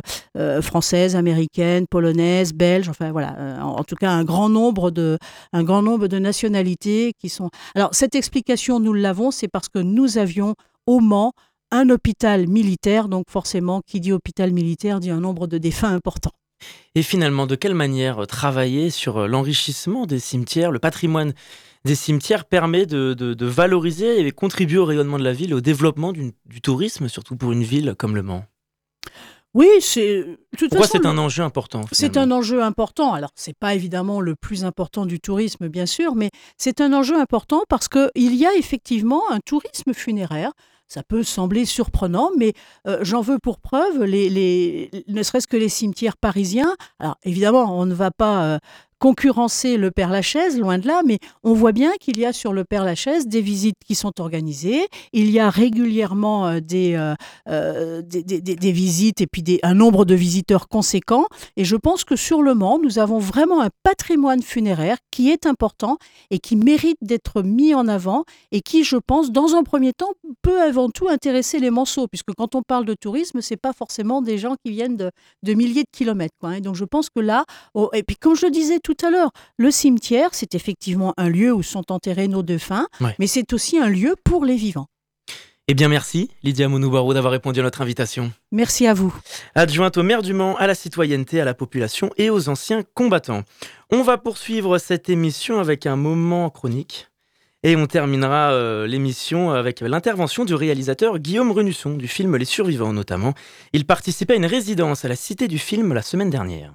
[SPEAKER 6] françaises, américaines, polonaises, belges, enfin voilà, en, tout cas un grand nombre de, un grand nombre de nationalités qui sont. Alors cette explication, nous l'avons, c'est parce que nous avions au Mans un hôpital militaire, donc forcément, qui dit hôpital militaire dit un nombre de défunts important.
[SPEAKER 2] Et finalement, de quelle manière travailler sur l'enrichissement des cimetières, le patrimoine des cimetières permet de, valoriser et contribuer au rayonnement de la ville, au développement du tourisme, surtout pour une ville comme Le Mans?
[SPEAKER 6] Oui, c'est.
[SPEAKER 2] Pourquoi c'est un enjeu important
[SPEAKER 6] C'est un enjeu important. Alors, c'est pas évidemment le plus important du tourisme, bien sûr, mais c'est un enjeu important parce qu'il y a effectivement un tourisme funéraire. Ça peut sembler surprenant, mais euh, j'en veux pour preuve, les, les, ne serait-ce que les cimetières parisiens. Alors évidemment, on ne va pas euh, concurrencer le Père Lachaise, loin de là, mais on voit bien qu'il y a sur le Père Lachaise des visites qui sont organisées. Il y a régulièrement euh, euh, euh, des, des, visites et puis un nombre de visiteurs conséquents. Et je pense que sur le Mans, nous avons vraiment un patrimoine funéraire qui est important et qui mérite d'être mis en avant et qui, je pense, dans un premier temps, peut avant tout intéresser les Manceaux, puisque quand on parle de tourisme, c'est pas forcément des gens qui viennent de, milliers de kilomètres. Quoi, hein. donc je pense que là, oh, et puis comme je le disais tout tout à l'heure, le cimetière, c'est effectivement un lieu où sont enterrés nos défunts, mais c'est aussi un lieu pour les vivants.
[SPEAKER 2] Eh bien merci Lydia Mounoubarou d'avoir répondu à notre invitation.
[SPEAKER 6] Merci à vous.
[SPEAKER 2] Adjointe au maire du Mans, à la citoyenneté, à la population et aux anciens combattants. On va poursuivre cette émission avec un moment chronique. Et on terminera euh, l'émission avec l'intervention du réalisateur Guillaume Renusson du film Les Survivants notamment. Il participait à une résidence à la Cité du Film la semaine dernière.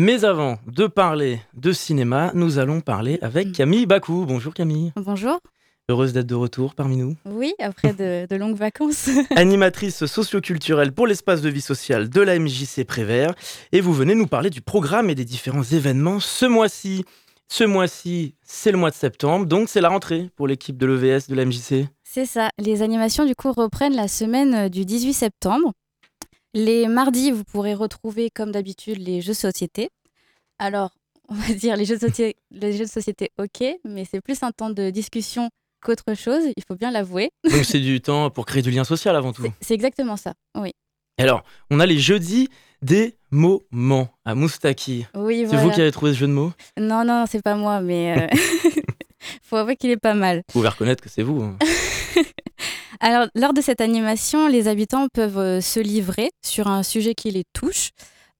[SPEAKER 2] Mais avant de parler de cinéma, nous allons parler avec Camille Bakou. Bonjour Camille.
[SPEAKER 7] Bonjour.
[SPEAKER 2] Heureuse d'être de retour parmi nous.
[SPEAKER 7] Oui, après de, longues vacances.
[SPEAKER 2] Animatrice socioculturelle pour l'espace de vie sociale de la MJC Prévert. Et vous venez nous parler du programme et des différents événements ce mois-ci. Ce mois-ci, c'est le mois de septembre, donc c'est la rentrée pour l'équipe de l'EVS de la MJC.
[SPEAKER 7] C'est ça. Les animations du coup reprennent la semaine du 18 septembre. Les mardis, vous pourrez retrouver comme d'habitude les jeux de société. Alors, on va dire les jeux de société, les jeux de société ok, mais c'est plus un temps de discussion qu'autre chose, il faut bien l'avouer.
[SPEAKER 2] Donc c'est du temps pour créer du lien social avant tout.
[SPEAKER 7] C'est exactement ça, oui.
[SPEAKER 2] Alors, on a les jeudis des moments à Moustaki.
[SPEAKER 7] Oui,
[SPEAKER 2] C'est vous qui avez trouvé ce jeu de mots?
[SPEAKER 7] Non, non, c'est pas moi, mais il euh, faut avouer qu'il est pas mal.
[SPEAKER 2] Vous pouvez reconnaître que c'est vous. Hein.
[SPEAKER 7] Alors, lors de cette animation, les habitants peuvent euh, se livrer sur un sujet qui les touche.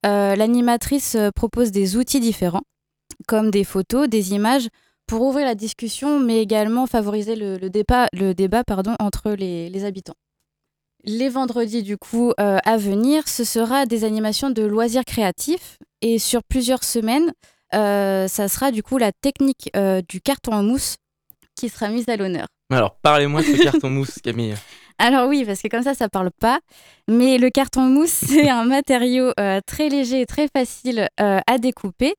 [SPEAKER 7] Euh, l'animatrice propose des outils différents, comme des photos, des images, pour ouvrir la discussion, mais également favoriser le, débat, entre les, habitants. Les vendredis, du coup, euh, à venir, ce sera des animations de loisirs créatifs. Et sur plusieurs semaines, euh, ça sera du coup la technique euh, du carton en mousse qui sera mise à l'honneur.
[SPEAKER 2] Alors, parlez-moi de ce carton mousse, Camille.
[SPEAKER 7] Alors oui, parce que comme ça, ça parle pas. Mais le carton mousse, c'est un matériau très léger et très facile à découper.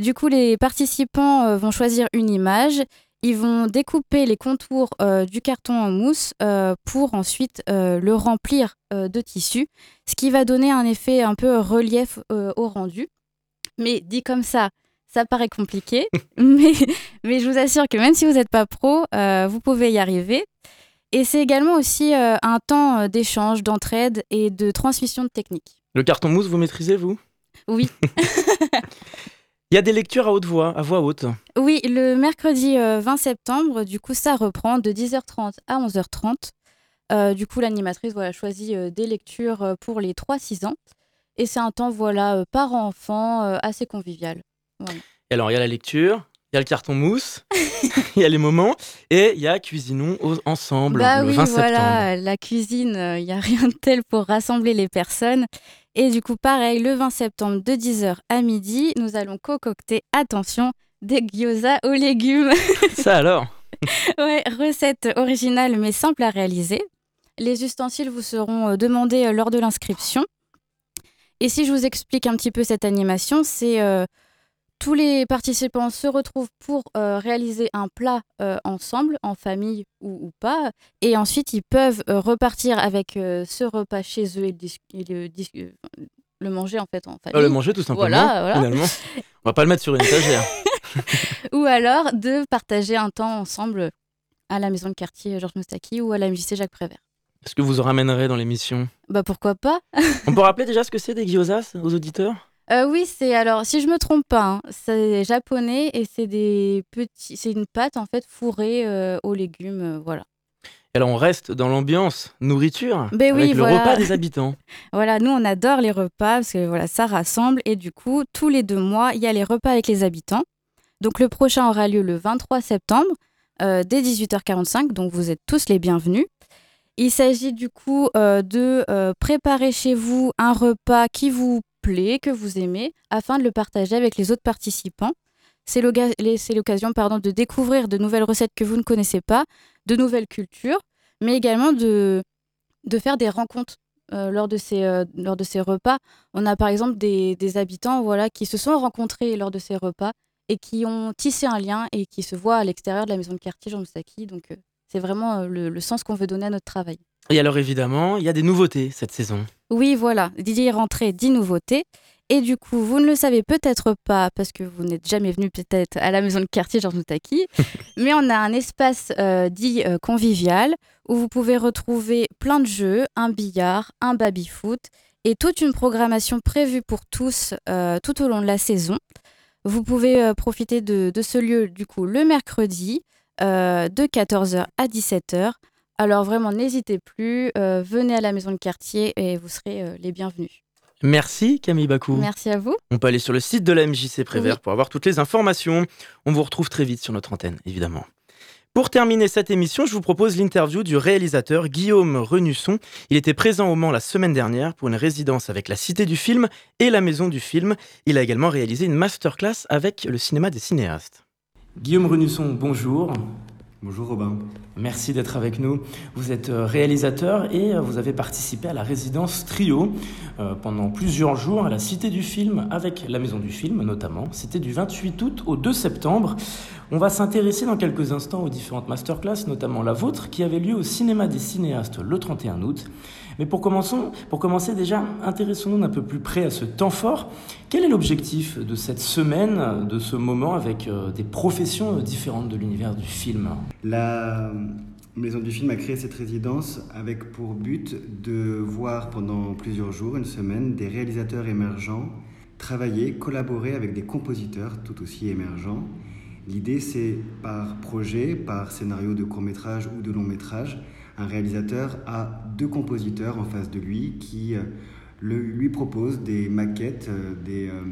[SPEAKER 7] Du coup, les participants euh, vont choisir une image. Ils vont découper les contours euh, du carton en mousse euh, pour ensuite le remplir de tissu, ce qui va donner un effet un peu relief au rendu. Mais dit comme ça, ça paraît compliqué, mais, mais, je vous assure que même si vous n'êtes pas pro, vous pouvez y arriver. Et c'est également aussi un temps d'échange, d'entraide et de transmission de techniques.
[SPEAKER 2] Le carton mousse, vous maîtrisez, vous?
[SPEAKER 7] Oui.
[SPEAKER 2] Il y a des lectures à haute voix, à voix haute.
[SPEAKER 7] Oui, le mercredi 20 euh, septembre, du coup, ça reprend de 10h30 à 11h30. Euh, du coup, l'animatrice voilà, choisit euh, des lectures pour les 3-6 ans. Et c'est un temps voilà, par enfant assez convivial.
[SPEAKER 2] Et alors, il y a la lecture, il y a le carton mousse, il y a les moments, et il y a Cuisinons ensemble
[SPEAKER 7] bah
[SPEAKER 2] le
[SPEAKER 7] oui,
[SPEAKER 2] 20
[SPEAKER 7] voilà, La cuisine, il n'y a rien de tel pour rassembler les personnes. Et du coup, pareil, le 20 septembre de 10h à midi, nous allons concocter, attention, des gyoza aux légumes.
[SPEAKER 2] Ça alors?
[SPEAKER 7] Ouais, recette originale mais simple à réaliser. Les ustensiles vous seront euh, demandés euh, lors de l'inscription. Et si je vous explique un petit peu cette animation, c'est euh, tous les participants se retrouvent pour euh, réaliser un plat euh, ensemble, en famille ou, pas, et ensuite ils peuvent euh, repartir avec ce repas chez eux et, le, manger en fait en famille.
[SPEAKER 2] le manger tout simplement. Voilà, Finalement, on va pas le mettre sur une étagère.
[SPEAKER 7] ou alors de partager un temps ensemble à la maison de quartier Georges Moustaki ou à la MJC Jacques Prévert.
[SPEAKER 2] Est-ce que vous en ramènerez dans l'émission?
[SPEAKER 7] Bah pourquoi pas
[SPEAKER 2] On peut rappeler déjà ce que c'est des gyozas aux auditeurs?
[SPEAKER 7] Euh, oui, c'est alors si je me trompe pas, hein, c'est japonais et c'est des petits, c'est une pâte en fait fourrée euh, aux légumes, euh, voilà.
[SPEAKER 2] Alors on reste dans l'ambiance nourriture
[SPEAKER 7] ben
[SPEAKER 2] avec
[SPEAKER 7] le
[SPEAKER 2] repas des habitants.
[SPEAKER 7] voilà, nous on adore les repas parce que voilà ça rassemble et du coup tous les deux mois il y a les repas avec les habitants. Donc le prochain aura lieu le 23 septembre dès 18h45, donc vous êtes tous les bienvenus. Il s'agit du coup de préparer chez vous un repas qui vous plaît, que vous aimez, afin de le partager avec les autres participants. C'est l'occasion de découvrir de nouvelles recettes que vous ne connaissez pas, de nouvelles cultures, mais également de, de faire des rencontres euh, lors, de ces, euh, lors de ces repas. On a par exemple des, des, habitants voilà, qui se sont rencontrés lors de ces repas et qui ont tissé un lien et qui se voient à l'extérieur de la maison de quartier Jean Moussaki. Donc euh, c'est vraiment le sens qu'on veut donner à notre travail.
[SPEAKER 2] Et alors évidemment, il y a des nouveautés cette saison.
[SPEAKER 7] Oui, voilà, Didier est rentré 10 nouveautés. Et du coup, vous ne le savez peut-être pas parce que vous n'êtes jamais venu peut-être à la maison de quartier Georges Moutaki, mais on a un espace euh, dit euh, convivial où vous pouvez retrouver plein de jeux, un billard, un baby-foot et toute une programmation prévue pour tous euh, tout au long de la saison. Vous pouvez profiter de, de, ce lieu du coup le mercredi de 14h à 17h alors vraiment, n'hésitez plus, euh, venez à la maison de quartier et vous serez euh, les bienvenus.
[SPEAKER 2] Merci Camille Bakou.
[SPEAKER 7] Merci à vous.
[SPEAKER 2] On peut aller sur le site de la MJC Prévert pour avoir toutes les informations. On vous retrouve très vite sur notre antenne, évidemment. Pour terminer cette émission, je vous propose l'interview du réalisateur Guillaume Renusson. Il était présent au Mans la semaine dernière pour une résidence avec la Cité du Film et la Maison du Film. Il a également réalisé une masterclass avec le cinéma des cinéastes. Guillaume Renusson, bonjour.
[SPEAKER 8] Bonjour Robin.
[SPEAKER 2] Merci d'être avec nous. Vous êtes euh, réalisateur et euh, vous avez participé à la résidence Trio euh, pendant plusieurs jours à la Cité du Film avec la Maison du Film notamment. C'était du 28 août au 2 septembre. On va s'intéresser dans quelques instants aux différentes masterclass, notamment la vôtre qui avait lieu au Cinéma des cinéastes le 31 août. Mais pour, commencer déjà, intéressons-nous un peu plus près à ce temps fort. Quel est l'objectif de cette semaine, de ce moment avec euh, des professions euh, différentes de l'univers du film?
[SPEAKER 8] La Maison du Film a créé cette résidence avec pour but de voir pendant plusieurs jours, une semaine, des réalisateurs émergents travailler, collaborer avec des compositeurs tout aussi émergents. L'idée, c'est par projet, par scénario de court métrage ou de long métrage, un réalisateur a deux compositeurs en face de lui qui euh, lui proposent des maquettes, euh, euh,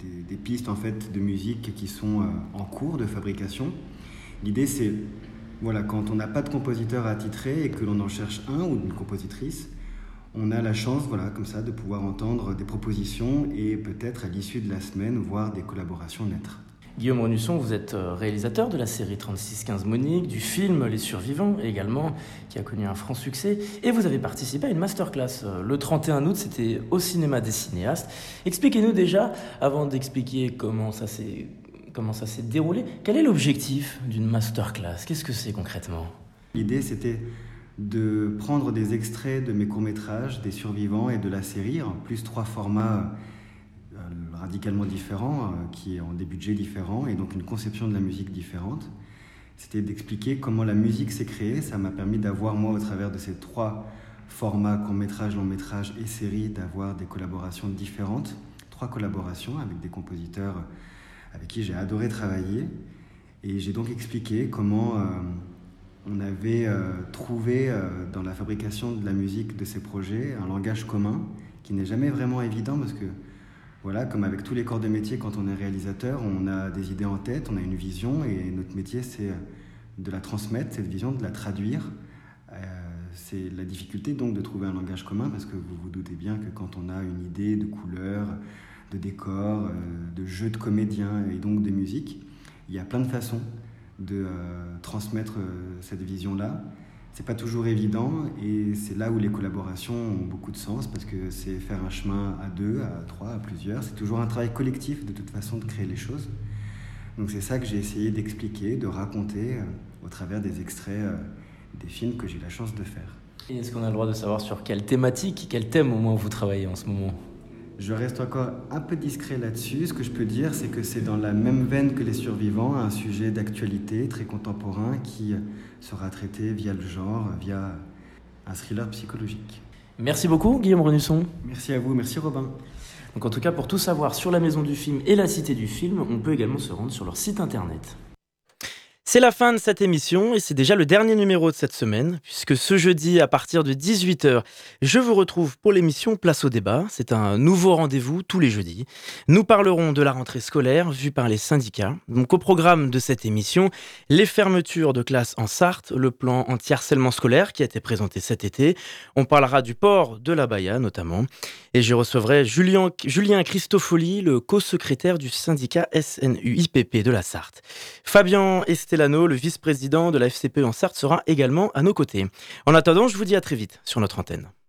[SPEAKER 8] des, des, pistes en fait de musique qui sont en cours de fabrication. L'idée c'est voilà, quand on n'a pas de compositeur attitré et que l'on en cherche un ou une compositrice, on a la chance, voilà, comme ça, de pouvoir entendre des propositions et peut-être à l'issue de la semaine voir des collaborations naître.
[SPEAKER 2] Guillaume Renusson, vous êtes euh, réalisateur de la série 3615 Monique, du film Les Survivants également, qui a connu un franc succès, et vous avez participé à une masterclass euh, le 31 août, c'était au cinéma des cinéastes. Expliquez-nous déjà, avant d'expliquer comment ça s'est comment ça s'est déroulé, quel est l'objectif d'une masterclass? Qu'est-ce que c'est concrètement?
[SPEAKER 8] L'idée c'était de prendre des extraits de mes courts-métrages, des survivants et de la série, en plus trois formats radicalement différents, euh, qui ont des budgets différents et donc une conception de la musique différente. C'était d'expliquer comment la musique s'est créée. Ça m'a permis d'avoir, moi, au travers de ces trois formats, court métrage, long métrage et série, d'avoir des collaborations différentes. Trois collaborations avec des compositeurs avec qui j'ai adoré travailler. Et j'ai donc expliqué comment euh, on avait trouvé dans la fabrication de la musique de ces projets un langage commun qui n'est jamais vraiment évident parce que voilà, comme avec tous les corps de métier, quand on est réalisateur, on a des idées en tête, on a une vision, et notre métier, c'est de la transmettre, cette vision, de la traduire. Euh, c'est la difficulté donc de trouver un langage commun, parce que vous vous doutez bien que quand on a une idée de couleur, de décor, euh, de jeu de comédiens et donc de musique, il y a plein de façons de euh, transmettre cette vision-là c'est pas toujours évident et c'est là où les collaborations ont beaucoup de sens parce que c'est faire un chemin à deux, à trois, à plusieurs. C'est toujours un travail collectif de toute façon de créer les choses. Donc c'est ça que j'ai essayé d'expliquer, de raconter euh, au travers des extraits euh, des films que j'ai la chance de faire.
[SPEAKER 2] Est-ce qu'on a le droit de savoir sur quelle thématique, quel thème au moins vous travaillez en ce moment?
[SPEAKER 8] Je reste encore un peu discret là-dessus. Ce que je peux dire, c'est que c'est dans la même veine que les survivants, un sujet d'actualité très contemporain qui sera traité via le genre, via un thriller psychologique.
[SPEAKER 2] Merci beaucoup, Guillaume Renusson.
[SPEAKER 8] Merci à vous, merci Robin.
[SPEAKER 2] Donc en tout cas, pour tout savoir sur la maison du film et la cité du film, on peut également se rendre sur leur site internet. C'est la fin de cette émission et c'est déjà le dernier numéro de cette semaine, puisque ce jeudi à partir de 18h, je vous retrouve pour l'émission Place au débat. C'est un nouveau rendez-vous tous les jeudis. Nous parlerons de la rentrée scolaire vue par les syndicats. Donc au programme de cette émission, les fermetures de classes en Sarthe, le plan anti-harcèlement scolaire qui a été présenté cet été. On parlera du port de la Baïa notamment. Et je recevrai Julien, Christofoli, le co-secrétaire du syndicat SNU-IPP de la Sarthe. Fabien Esté le vice-président de la FCPE en Sarthe, sera également à nos côtés. En attendant, je vous dis à très vite sur notre antenne.